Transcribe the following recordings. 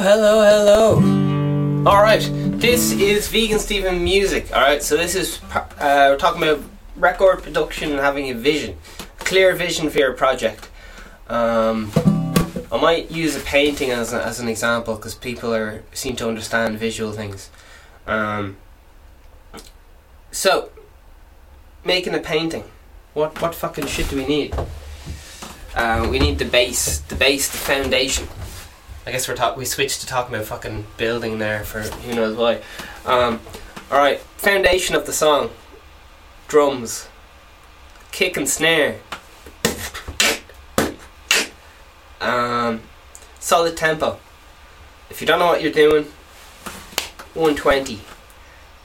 Hello, hello, hello. Alright, this is Vegan Steven Music. Alright, so this is, uh, we're talking about record production and having a vision. A clear vision for your project. Um, I might use a painting as, a, as an example because people are seem to understand visual things. Um, so, making a painting. What what fucking shit do we need? Uh, we need the base, the base, the foundation. I guess we're talk we switched to talking about fucking building there for who knows why. Um, all right, foundation of the song: drums, kick and snare, um, solid tempo. If you don't know what you're doing, 120.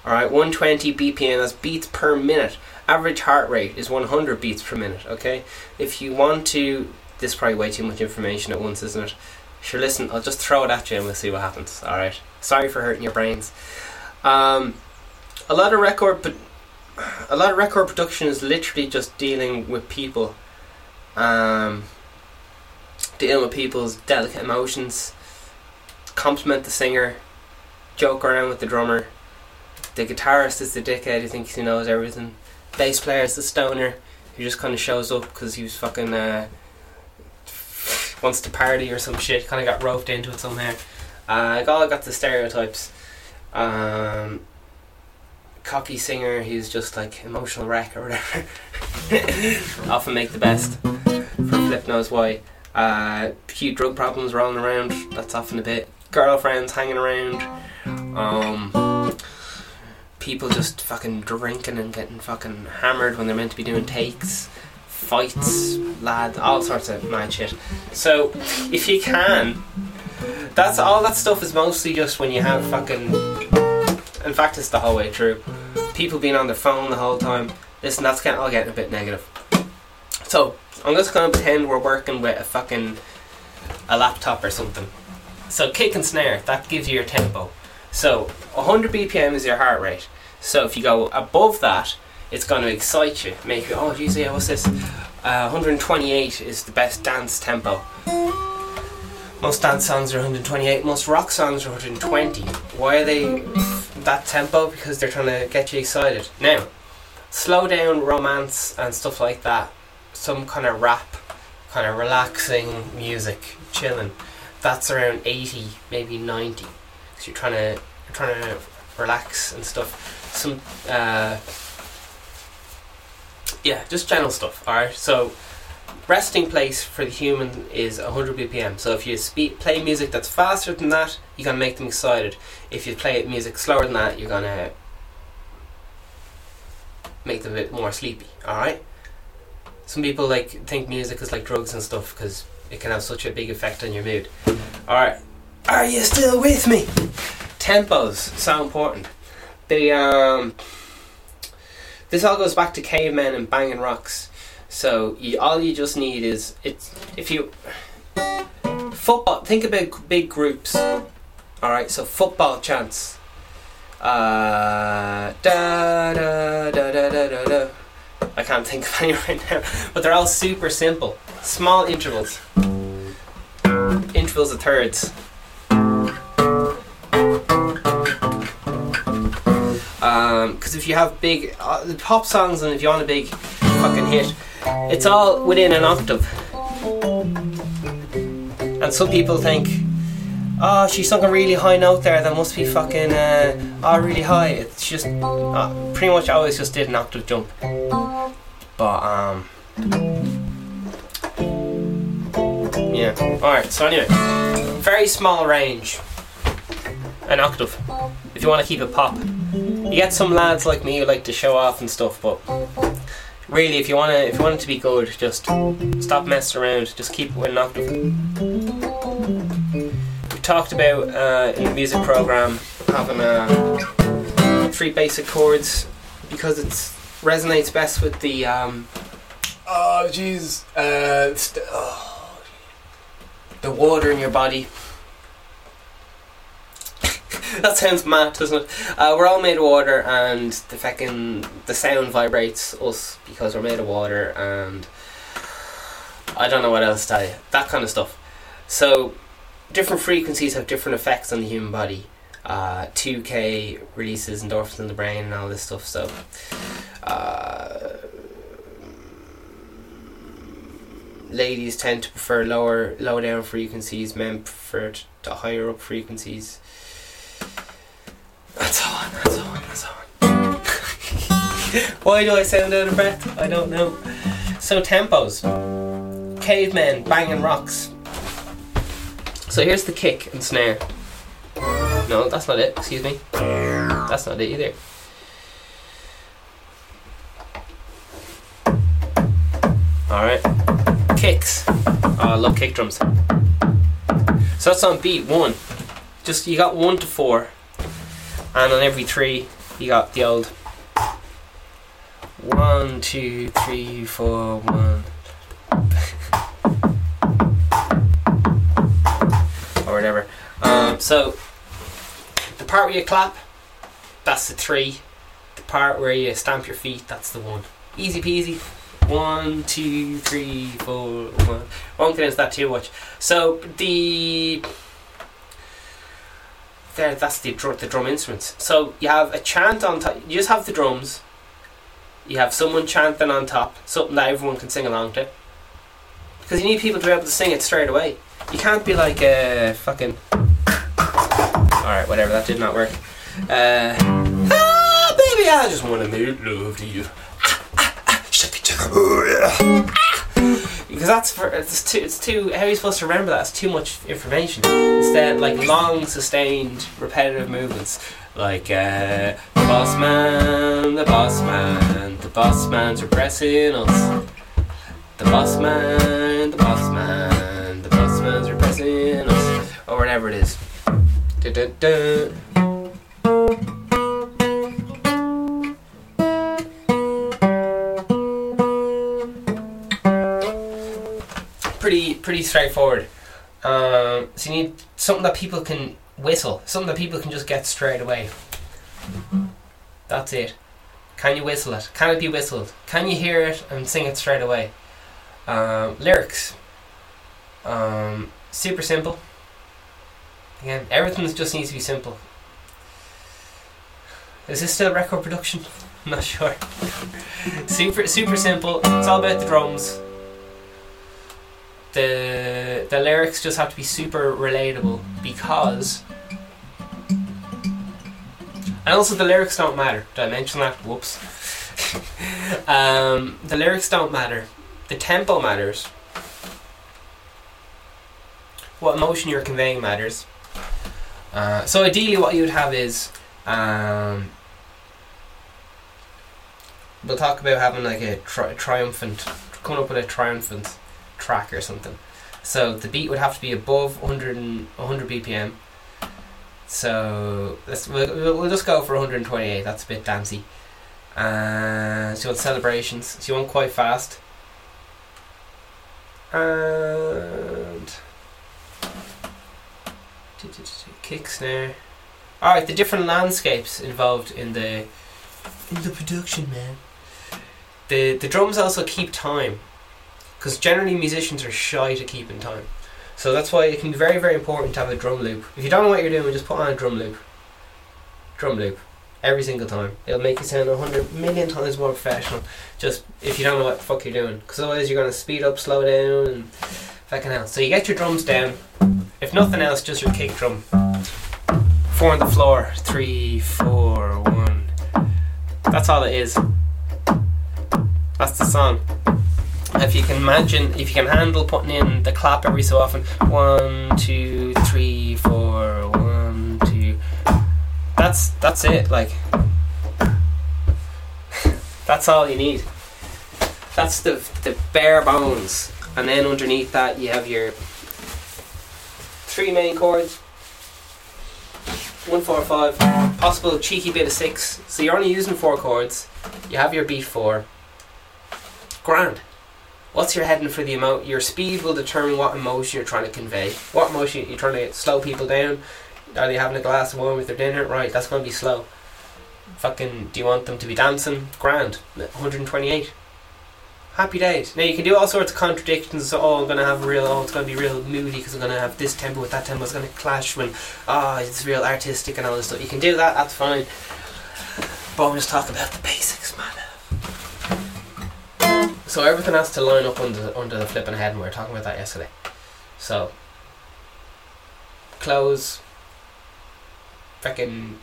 All right, 120 BPM. That's beats per minute. Average heart rate is 100 beats per minute. Okay, if you want to, this is probably way too much information at once, isn't it? Sure, listen, I'll just throw it at you and we'll see what happens. All right. Sorry for hurting your brains. Um, a lot of record, but a lot of record production is literally just dealing with people, um, dealing with people's delicate emotions. Compliment the singer, joke around with the drummer. The guitarist is the dickhead who thinks he knows everything. Bass player is the stoner who just kind of shows up because he was fucking. Uh, wants to party or some shit. Kind of got roped into it somehow. Uh, all got the stereotypes. Um, cocky singer who's just like emotional wreck or whatever. Often make the best for flip knows why. Uh, cute drug problems rolling around. That's often a bit. Girlfriends hanging around. Um, people just fucking drinking and getting fucking hammered when they're meant to be doing takes fights, lad, all sorts of mad shit. So, if you can, that's all that stuff is mostly just when you have fucking. In fact, it's the whole way through. People being on their phone the whole time. Listen, that's getting all getting a bit negative. So, I'm just gonna pretend we're working with a fucking a laptop or something. So, kick and snare that gives you your tempo. So, 100 BPM is your heart rate. So, if you go above that, it's going to excite you, make you, oh, geez, yeah, what's this? Uh, 128 is the best dance tempo. Most dance songs are 128, most rock songs are 120. Why are they that tempo? Because they're trying to get you excited. Now, slow down romance and stuff like that, some kind of rap, kind of relaxing music, chilling, that's around 80, maybe 90. Because you're trying to, you're trying to relax and stuff. Some, uh, yeah, just general stuff. All right, so resting place for the human is 100 BPM. So if you play music that's faster than that, you're gonna make them excited. If you play music slower than that, you're gonna make them a bit more sleepy. All right. Some people like think music is like drugs and stuff because it can have such a big effect on your mood. All right. Are you still with me? Tempos so important. They um this all goes back to cavemen and banging rocks. So you, all you just need is it's if you football. Think about big groups. All right, so football chants. Uh, da, da, da, da, da, da. I can't think of any right now, but they're all super simple, small intervals, intervals of thirds. Because um, if you have big uh, pop songs and if you want a big fucking hit, it's all within an octave. And some people think, oh, she sung a really high note there. That must be fucking uh, oh, really high. It's just uh, pretty much always just did an octave jump. But um, yeah. All right. So anyway, very small range, an octave. If you want to keep it pop. You get some lads like me who like to show off and stuff, but really, if you wanna, if you want it to be good, just stop messing around. Just keep an octave. We talked about uh, in the music program having uh, three basic chords because it resonates best with the. Um, oh jeez, uh, st- oh, the water in your body. that sounds mad, doesn't it? Uh, we're all made of water, and the fucking the sound vibrates us because we're made of water, and I don't know what else to tell you. That kind of stuff. So different frequencies have different effects on the human body. Uh, 2K releases endorphins in the brain and all this stuff. So, uh, ladies tend to prefer lower, low down frequencies. Men prefer to higher up frequencies. On. On. On. Why do I sound out of breath? I don't know. So tempos. Cavemen banging rocks. So here's the kick and snare. No, that's not it. Excuse me. That's not it either. Alright. Kicks. Oh, I love kick drums. So that's on beat one. Just you got one to four. And on every three you got the old one, two, three, four, one. or whatever. Um, so the part where you clap, that's the three. The part where you stamp your feet, that's the one. Easy peasy. One, two, three, four, one. Won't get into that too much. So the there, that's the drum, the drum instruments. So you have a chant on top. You just have the drums. You have someone chanting on top, something that everyone can sing along to. Because you need people to be able to sing it straight away. You can't be like a uh, fucking. Alright, whatever, that did not work. Uh, ah, baby, I just want to make love to you. Ah, ah, ah, yeah. Because that's for it's too it's too how are you supposed to remember that? It's too much information. Instead, like long, sustained, repetitive movements, like uh, the boss man, the boss man, the boss man's repressing us. The boss man, the boss man, the boss man's repressing us, or whatever it is. Du-du-du. Pretty, straightforward. Um, so you need something that people can whistle, something that people can just get straight away. That's it. Can you whistle it? Can it be whistled? Can you hear it and sing it straight away? Um, lyrics. Um, super simple. Again, everything just needs to be simple. Is this still record production? I'm not sure. super super simple. It's all about the drums. The the lyrics just have to be super relatable because and also the lyrics don't matter. Did I mention that? Whoops. um, the lyrics don't matter. The tempo matters. What emotion you're conveying matters. Uh, so ideally, what you would have is um, we'll talk about having like a tri- triumphant, coming up with a triumphant track or something. So the beat would have to be above 100, and, 100 BPM. So let's we'll, we'll just go for 128. That's a bit dancey. Uh, so you celebrations. So you want quite fast. And kick snare. All right, the different landscapes involved in the in the production, man. The the drums also keep time, because generally musicians are shy to keep in time. So that's why it can be very very important to have a drum loop. If you don't know what you're doing, just put on a drum loop. Drum loop. Every single time. It'll make you sound a hundred million times more professional. Just if you don't know what the fuck you're doing. Because otherwise you're going to speed up, slow down, and fucking hell. So you get your drums down. If nothing else, just your kick drum. Four on the floor. Three, four, one. That's all it is. That's the song. If you can imagine, if you can handle putting in the clap every so often, one, two, three, four, one, two. That's that's it. Like that's all you need. That's the the bare bones, and then underneath that you have your three main chords. One, four, five. Possible cheeky bit of six. So you're only using four chords. You have your beat four. Grand. What's your heading for the amount? Your speed will determine what emotion you're trying to convey. What emotion you're trying to slow people down? Are they having a glass of wine with their dinner? Right, that's going to be slow. Fucking, do you want them to be dancing? Grand. 128. Happy days. Now you can do all sorts of contradictions. Oh, I'm gonna have real. Oh, it's gonna be real moody because I'm gonna have this tempo with that tempo. It's gonna clash when. Ah, it's real artistic and all this stuff. You can do that. That's fine. But I'm just talking about the basics. So everything has to line up under under the flipping head, and we were talking about that yesterday. So clothes, freaking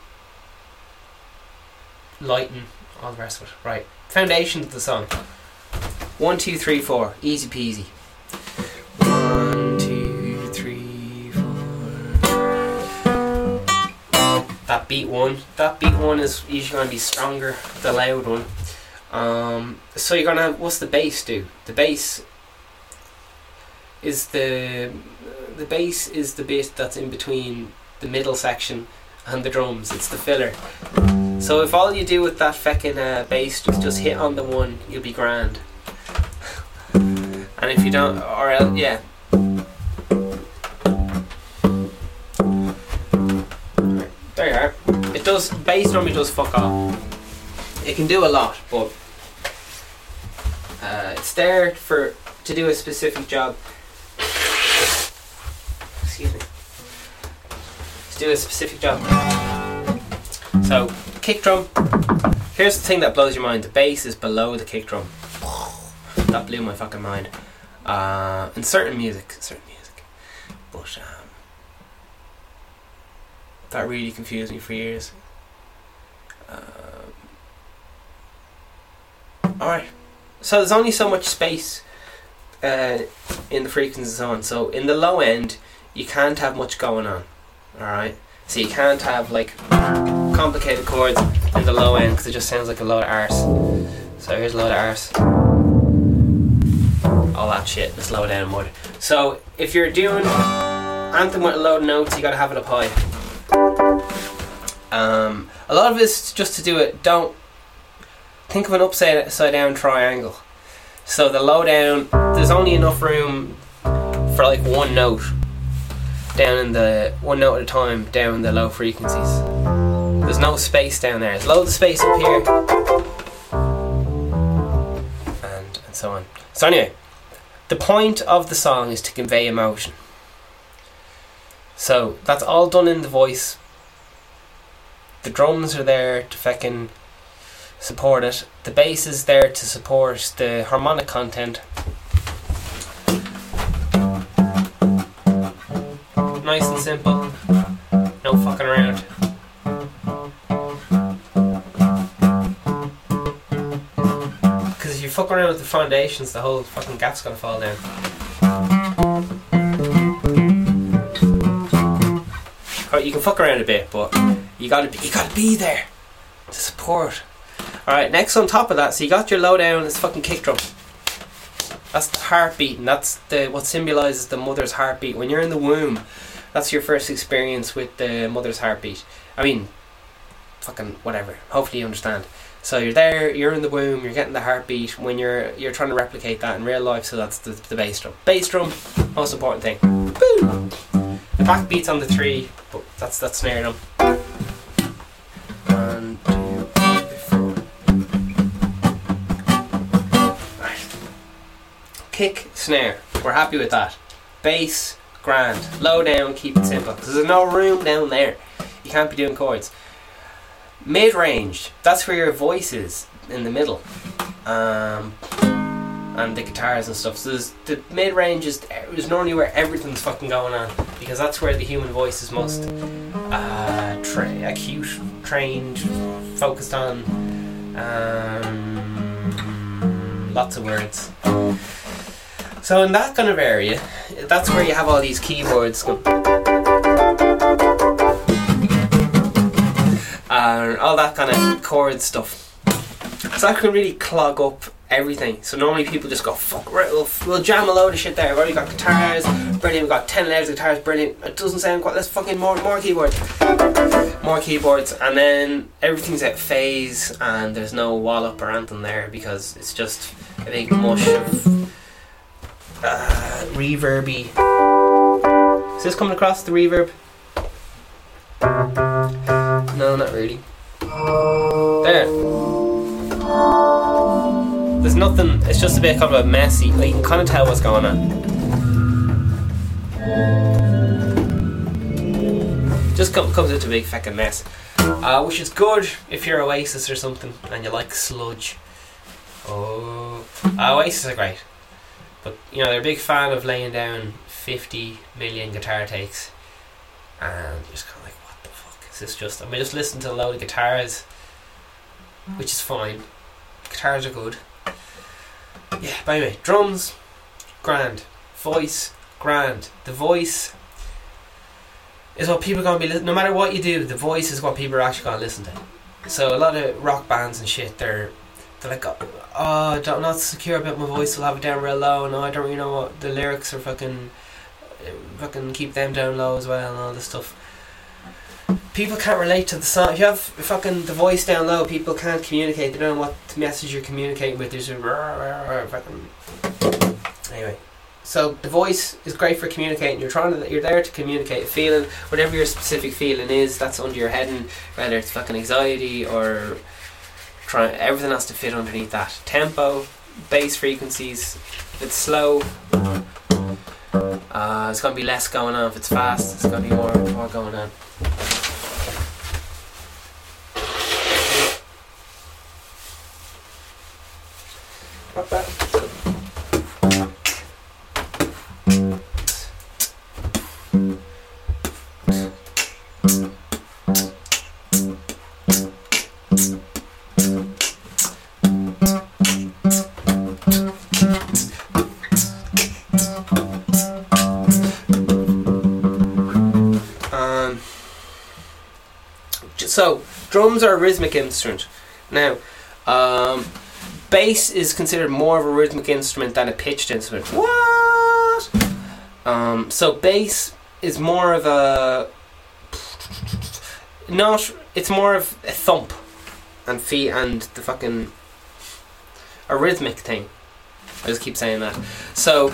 lighting, all the rest of it. Right. Foundation of the song. One, two, three, four. Easy peasy. One, two, three, four. That beat one. That beat one is usually going to be stronger. The loud one. Um, so you're gonna. What's the bass do? The bass is the the bass is the bit that's in between the middle section and the drums. It's the filler. So if all you do with that feckin' uh, bass is just hit on the one, you'll be grand. And if you don't, or else, yeah. There you are. It does, bass normally does fuck off. It can do a lot, but uh, it's there for to do a specific job. Excuse me. To do a specific job. So, kick drum. Here's the thing that blows your mind: the bass is below the kick drum. That blew my fucking mind. Uh, in certain music, certain music, but um, that really confused me for years. Um, all right. So there's only so much space uh, in the frequencies on. So in the low end, you can't have much going on. All right. So you can't have like complicated chords in the low end because it just sounds like a lot of arse. So here's a lot of arse. All that shit. Let's low down more. So if you're doing anthem with a load of notes, you gotta have it up high. Um, a lot of it's just to do it. Don't think of an upside down triangle. So the low down, there's only enough room for like one note down in the one note at a time down the low frequencies. There's no space down there. There's loads of space up here, and and so on. So anyway, the point of the song is to convey emotion. So that's all done in the voice. The drums are there to fucking support it. The bass is there to support the harmonic content. Nice and simple. No fucking around. Because if you fuck around with the foundations, the whole fucking gap's gonna fall down. You can fuck around a bit, but you gotta be, you gotta be there to support. Alright, next on top of that, so you got your lowdown, it's fucking kick drum. That's the heartbeat, and that's the what symbolises the mother's heartbeat. When you're in the womb, that's your first experience with the mother's heartbeat. I mean, fucking whatever. Hopefully you understand. So you're there, you're in the womb, you're getting the heartbeat. When you're you're trying to replicate that in real life, so that's the, the bass drum. Bass drum, most important thing. Boom. The back beats on the three, but that's that snare drum. Kick, snare. We're happy with that. Bass, grand. Low down, keep it simple. there's no room down there. You can't be doing chords. Mid range, that's where your voice is in the middle. Um, and the guitars and stuff. So the mid range is, is normally where everything's fucking going on because that's where the human voice is most uh, tra- acute, trained, focused on. Um, lots of words. So in that kind of area, that's where you have all these keyboards. Go- and all that kind of chord stuff. So that can really clog up everything. So normally people just go, fuck, right, we'll, we'll jam a load of shit there. We've already got guitars, brilliant. We've got 10 layers of guitars, brilliant. It doesn't sound quite, let's fucking more, more keyboards. More keyboards. And then everything's at phase and there's no wallop or anthem there because it's just a big mush of uh, reverby. Is this coming across the reverb? No, not really. There. there's nothing. It's just a bit kind of a messy. Like, you can kind of tell what's going on. Just come, comes into a big fucking mess, uh, which is good if you're Oasis or something and you like sludge. Oh, uh, Oasis are great, but you know they're a big fan of laying down 50 million guitar takes, and you're just kind of like, what the fuck is this? Just I mean, just listen to a load of guitars, mm. which is fine. Guitars are good. Yeah, by the way, drums, grand. Voice, grand. The voice is what people are going to be. Li- no matter what you do, the voice is what people are actually going to listen to. So a lot of rock bands and shit, they're they're like, uh, uh, oh, I'm not secure about my voice. We'll have it down real low. No, I don't really know what the lyrics are. Fucking, uh, fucking keep them down low as well and all this stuff. People can't relate to the song. If you have fucking the voice down low, people can't communicate. They don't know what message you're communicating with. There's a fucking. Anyway, so the voice is great for communicating. You're trying to, you're there to communicate a feeling, whatever your specific feeling is. That's under your and whether it's fucking anxiety or trying, everything has to fit underneath that tempo, bass frequencies. If it's slow, uh, it's gonna be less going on. If it's fast, it's gonna be more more going on. So drums are a rhythmic instrument. Now, um, bass is considered more of a rhythmic instrument than a pitched instrument. What? Um, so bass is more of a not. It's more of a thump and feet and the fucking a rhythmic thing. I just keep saying that. So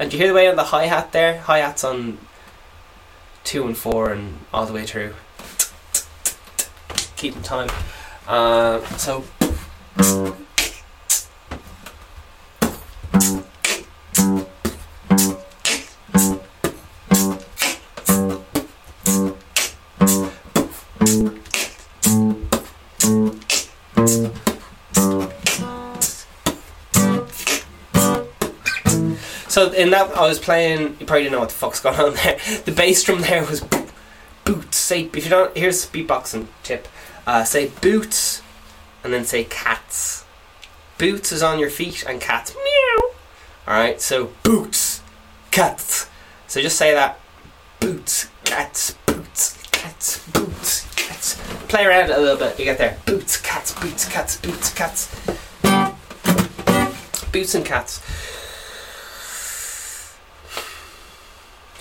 And you hear the way on the hi hat there? Hi hats on two and four and all the way through. Keeping time. Uh, so. In that, I was playing. You probably didn't know what the fuck's going on there. The bass drum there was boots. Say if you don't. Here's a beatboxing tip. Uh, say boots, and then say cats. Boots is on your feet, and cats meow. All right. So boots, cats. So just say that. Boots, cats, boots, cats, boots, cats. Play around a little bit. You get there. Boots, cats, boots, cats, boots, cats. Boots and cats.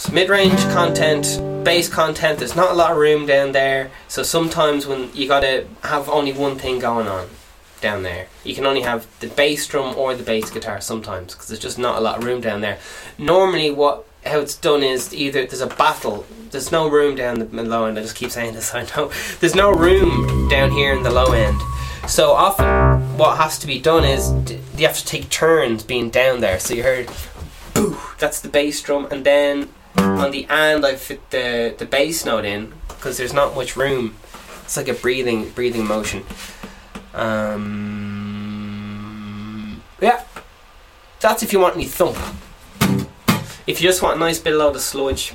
So mid-range content, bass content. There's not a lot of room down there, so sometimes when you gotta have only one thing going on down there, you can only have the bass drum or the bass guitar sometimes because there's just not a lot of room down there. Normally, what how it's done is either there's a battle. There's no room down the low end. I just keep saying this. I know there's no room down here in the low end. So often, what has to be done is you have to take turns being down there. So you heard, boo, that's the bass drum, and then on the end, I fit the the bass note in because there's not much room. It's like a breathing breathing motion. Um, yeah, that's if you want any thump. If you just want a nice bit of load of sludge,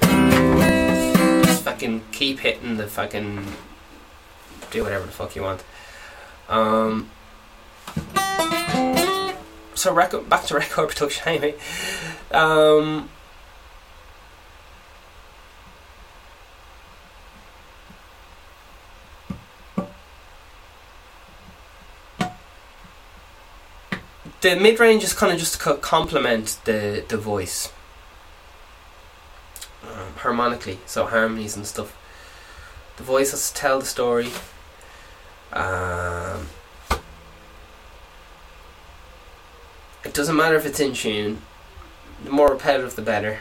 just fucking keep hitting the fucking do whatever the fuck you want. Um, so record back to record production anyway. Um, the mid range is kind of just to complement the the voice um, harmonically, so harmonies and stuff. The voice has to tell the story. Um, it doesn't matter if it's in tune. The more repetitive, the better.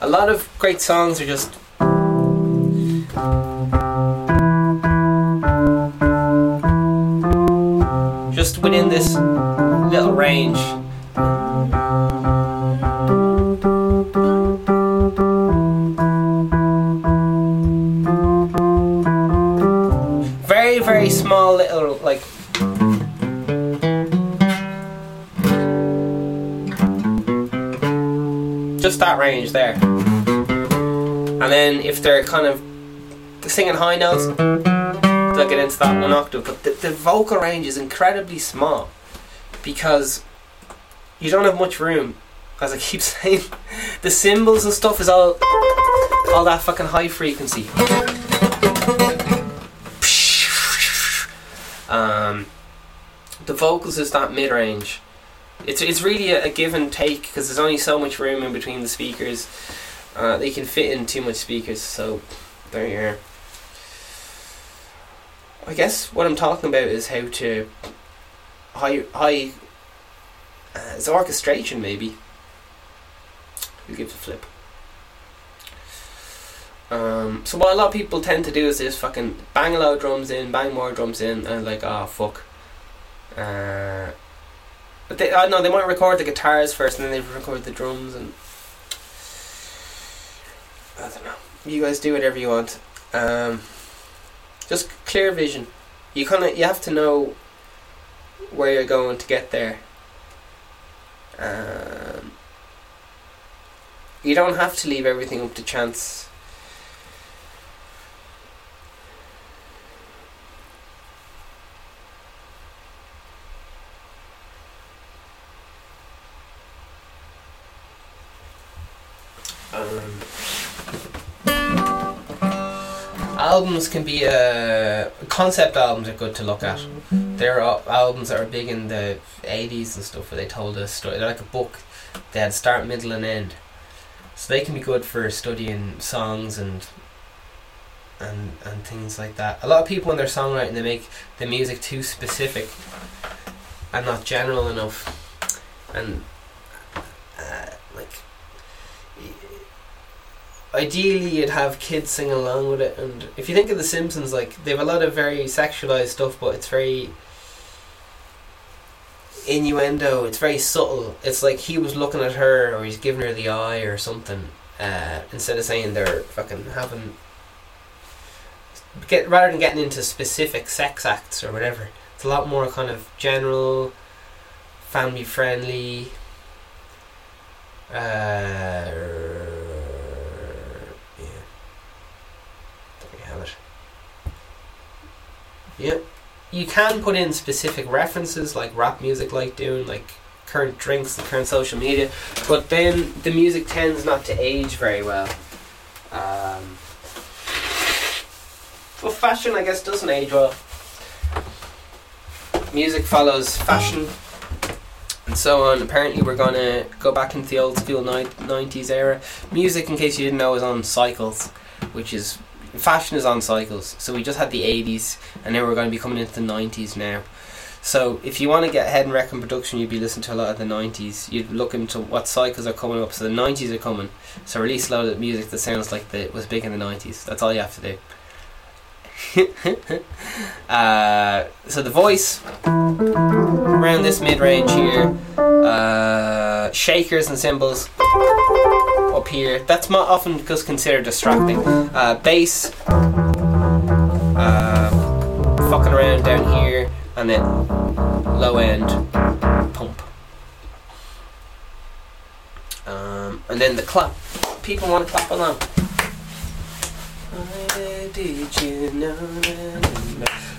A lot of great songs are just just within this little range. Very, very small little, like. Just that range there. And then if they're kind of singing high notes, they'll get into that one octave. But the, the vocal range is incredibly small because you don't have much room. As I keep saying, the cymbals and stuff is all all that fucking high frequency. Um, the vocals is that mid range. It's it's really a, a give and take because there's only so much room in between the speakers. Uh, they can fit in too much speakers, so there you are. I guess what I'm talking about is how to high high uh, it's orchestration maybe. Who gives a flip? Um, so what a lot of people tend to do is just fucking bang a lot of drums in, bang more drums in, and like, oh fuck. Uh, but they, I don't know they might record the guitars first, and then they record the drums, and I don't know. You guys do whatever you want. Um, just clear vision. You kind of you have to know where you're going to get there. Um, you don't have to leave everything up to chance. Um, albums can be uh, concept albums are good to look at. There are albums that are big in the eighties and stuff where they told a story. They're like a book. They had start, middle, and end. So they can be good for studying songs and and and things like that. A lot of people in their songwriting they make the music too specific and not general enough, and uh, like ideally you'd have kids sing along with it and if you think of the simpsons like they have a lot of very sexualized stuff but it's very innuendo it's very subtle it's like he was looking at her or he's giving her the eye or something uh, instead of saying they're fucking having get rather than getting into specific sex acts or whatever it's a lot more kind of general family friendly uh, yeah. There we have it. Yep. You can put in specific references like rap music like doing, like current drinks and current social media, but then the music tends not to age very well. Um, well, fashion, I guess, doesn't age well. Music follows fashion and so on. Apparently, we're going to go back into the old school ni- 90s era. Music, in case you didn't know, is on cycles, which is fashion is on cycles. So we just had the 80s, and now we're going to be coming into the 90s now. So if you want to get ahead in record production, you'd be listening to a lot of the 90s. You'd look into what cycles are coming up. So the 90s are coming. So release a lot of music that sounds like the was big in the 90s. That's all you have to do. uh, so the voice around this mid range here, uh, shakers and cymbals up here. That's often just considered distracting. Uh, bass, uh, fucking around down here, and then low end pump. Um, and then the clap. People want to clap along.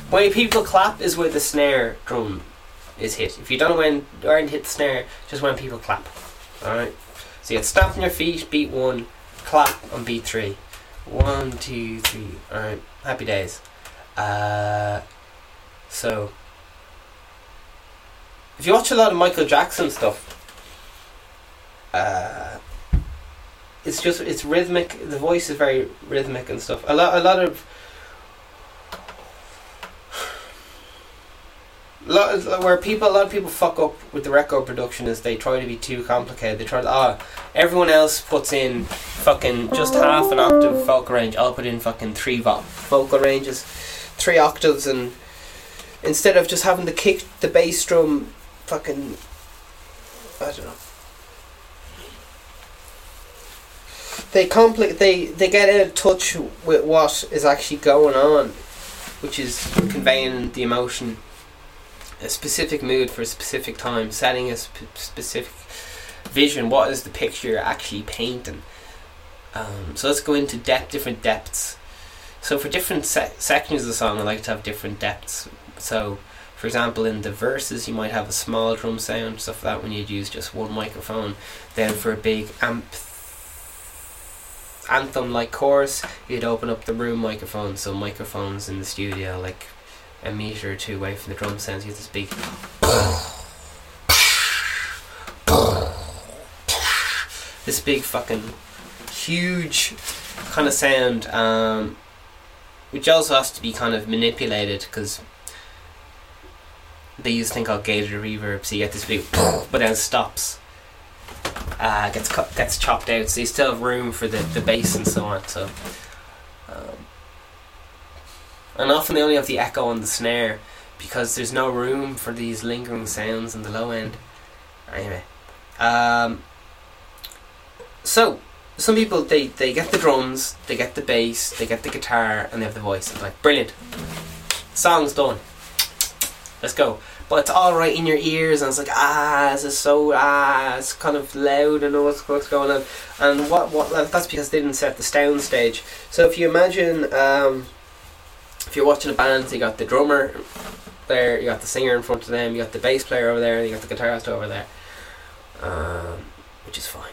When people clap is where the snare drum is hit. If you don't know when or hit the snare, just when people clap. Alright? So you get stamp on your feet, beat one, clap on beat three. One, two, three. Alright, happy days. Uh, so if you watch a lot of Michael Jackson stuff, uh, it's just it's rhythmic. The voice is very rhythmic and stuff. A lot, a lot of. Where people, a lot of people fuck up with the record production is they try to be too complicated. They try to, ah, everyone else puts in fucking just half an octave vocal range. I'll put in fucking three vo- vocal ranges, three octaves, and instead of just having to kick the bass drum, fucking, I don't know. They compli- they they get out of touch with what is actually going on, which is conveying the emotion, a specific mood for a specific time, setting a sp- specific vision. What is the picture you're actually painting? Um, so let's go into depth, different depths. So for different se- sections of the song, I like to have different depths. So, for example, in the verses, you might have a small drum sound, stuff like that, when you'd use just one microphone. Then for a big amp anthem like chorus, you'd open up the room microphone. So microphones in the studio, like a meter or two away from the drum sounds, you have this big. this big fucking huge kind of sound, um, which also has to be kind of manipulated because they use a thing called gated reverb, so you get this big, but then stops. Uh, gets cut, gets chopped out, so you still have room for the, the bass and so on. So, um, and often they only have the echo on the snare because there's no room for these lingering sounds in the low end. Anyway, um, so some people they they get the drums, they get the bass, they get the guitar, and they have the voice. It's like brilliant, song's done. Let's go. But it's all right in your ears, and it's like ah, this is so ah, it's kind of loud and what's what's going on. And what what that's because they didn't set the sound stage. So if you imagine, um, if you're watching a band, you got the drummer there, you got the singer in front of them, you got the bass player over there, and you got the guitarist over there, um, which is fine.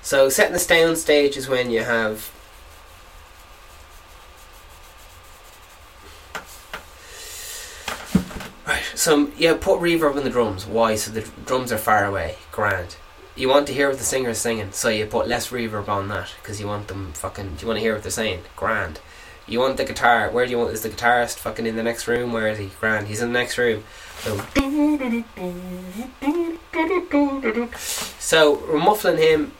So setting the stage is when you have Right, so yeah, put reverb in the drums. Why? So the drums are far away. Grand. You want to hear what the singer is singing, so you put less reverb on that because you want them fucking. Do you want to hear what they're saying? Grand. You want the guitar. Where do you want? Is the guitarist fucking in the next room? Where is he? Grand. He's in the next room. So, so we're muffling him.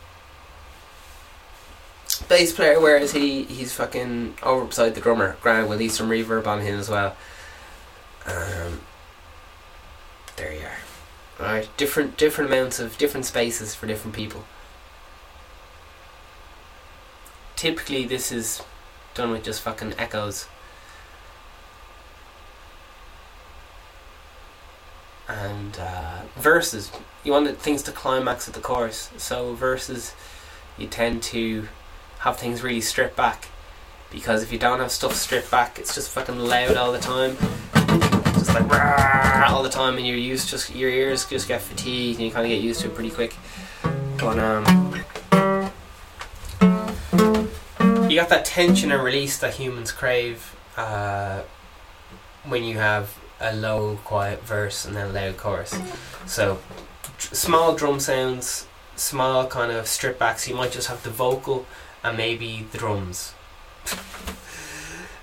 Bass player, where is he? He's fucking over beside the drummer. Grand. We'll leave some reverb on him as well. Um, there you are. Alright, different different amounts of different spaces for different people. Typically this is done with just fucking echoes. And uh, verses, you want things to climax at the chorus. So verses, you tend to have things really stripped back, because if you don't have stuff stripped back, it's just fucking loud all the time just like rah, all the time, and you're used just your ears just get fatigued, and you kind of get used to it pretty quick. But um, you got that tension and release that humans crave uh, when you have a low, quiet verse and then a loud chorus. So small drum sounds, small kind of strip backs. You might just have the vocal and maybe the drums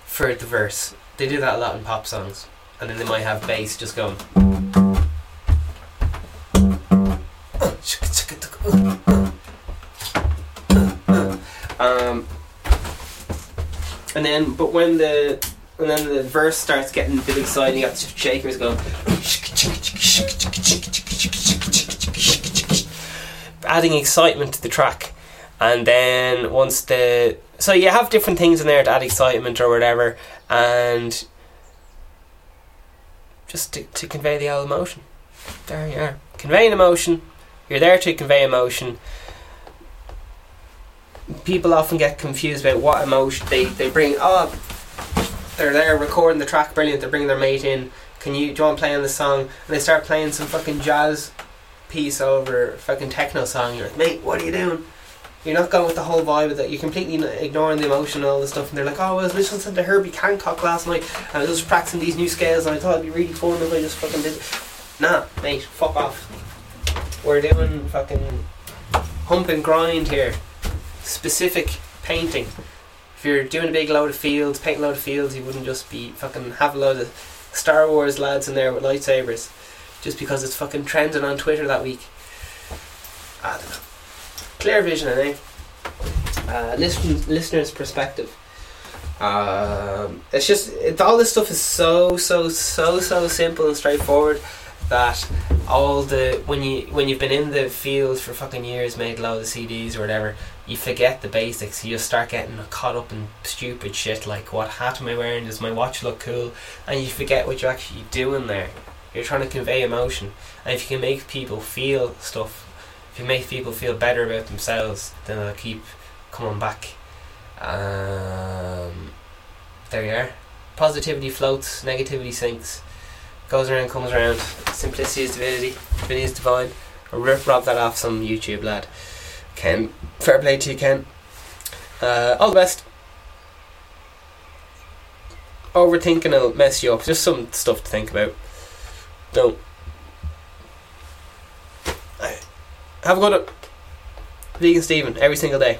for the verse. They do that a lot in pop songs and then they might have bass just going. And then, but when the and then the verse starts getting a bit exciting, you got shakers going, adding excitement to the track. And then once the so you have different things in there to add excitement or whatever, and just to, to convey the emotion. There you are. Conveying emotion. You're there to convey emotion. People often get confused about what emotion they, they bring. Oh, they're there recording the track, brilliant. They're bringing their mate in. Can you do you want to play on the song? And they start playing some fucking jazz piece over fucking techno song. You're like, mate, what are you doing? You're not going with the whole vibe of it. You're completely ignoring the emotion and all the stuff. And they're like, oh, I was listening to Herbie Hancock last night and I was just practicing these new scales and I thought it'd be really fun if I just fucking did Nah, mate, fuck off. We're doing fucking hump and grind here. Specific painting. If you're doing a big load of fields, painting a load of fields, you wouldn't just be fucking have a load of Star Wars lads in there with lightsabers just because it's fucking trending on Twitter that week. I don't know. Clear vision, I think. Uh, listen, listener's perspective. Um, it's just it, all this stuff is so so so so simple and straightforward that all the when you when you've been in the field for fucking years, made loads of CDs or whatever, you forget the basics. You just start getting caught up in stupid shit like what hat am I wearing? Does my watch look cool? And you forget what you're actually doing there. You're trying to convey emotion, and if you can make people feel stuff, if you make people feel better about themselves, then they'll keep coming back. Um, there you are. Positivity floats, negativity sinks. Goes around, comes around. Simplicity is divinity. Divinity is divine. Or rip rob that off some YouTube lad. Ken, fair play to you, Ken. Uh, all the best. Overthinking will mess you up. Just some stuff to think about. Don't. Have a good one. Vegan Stephen every single day.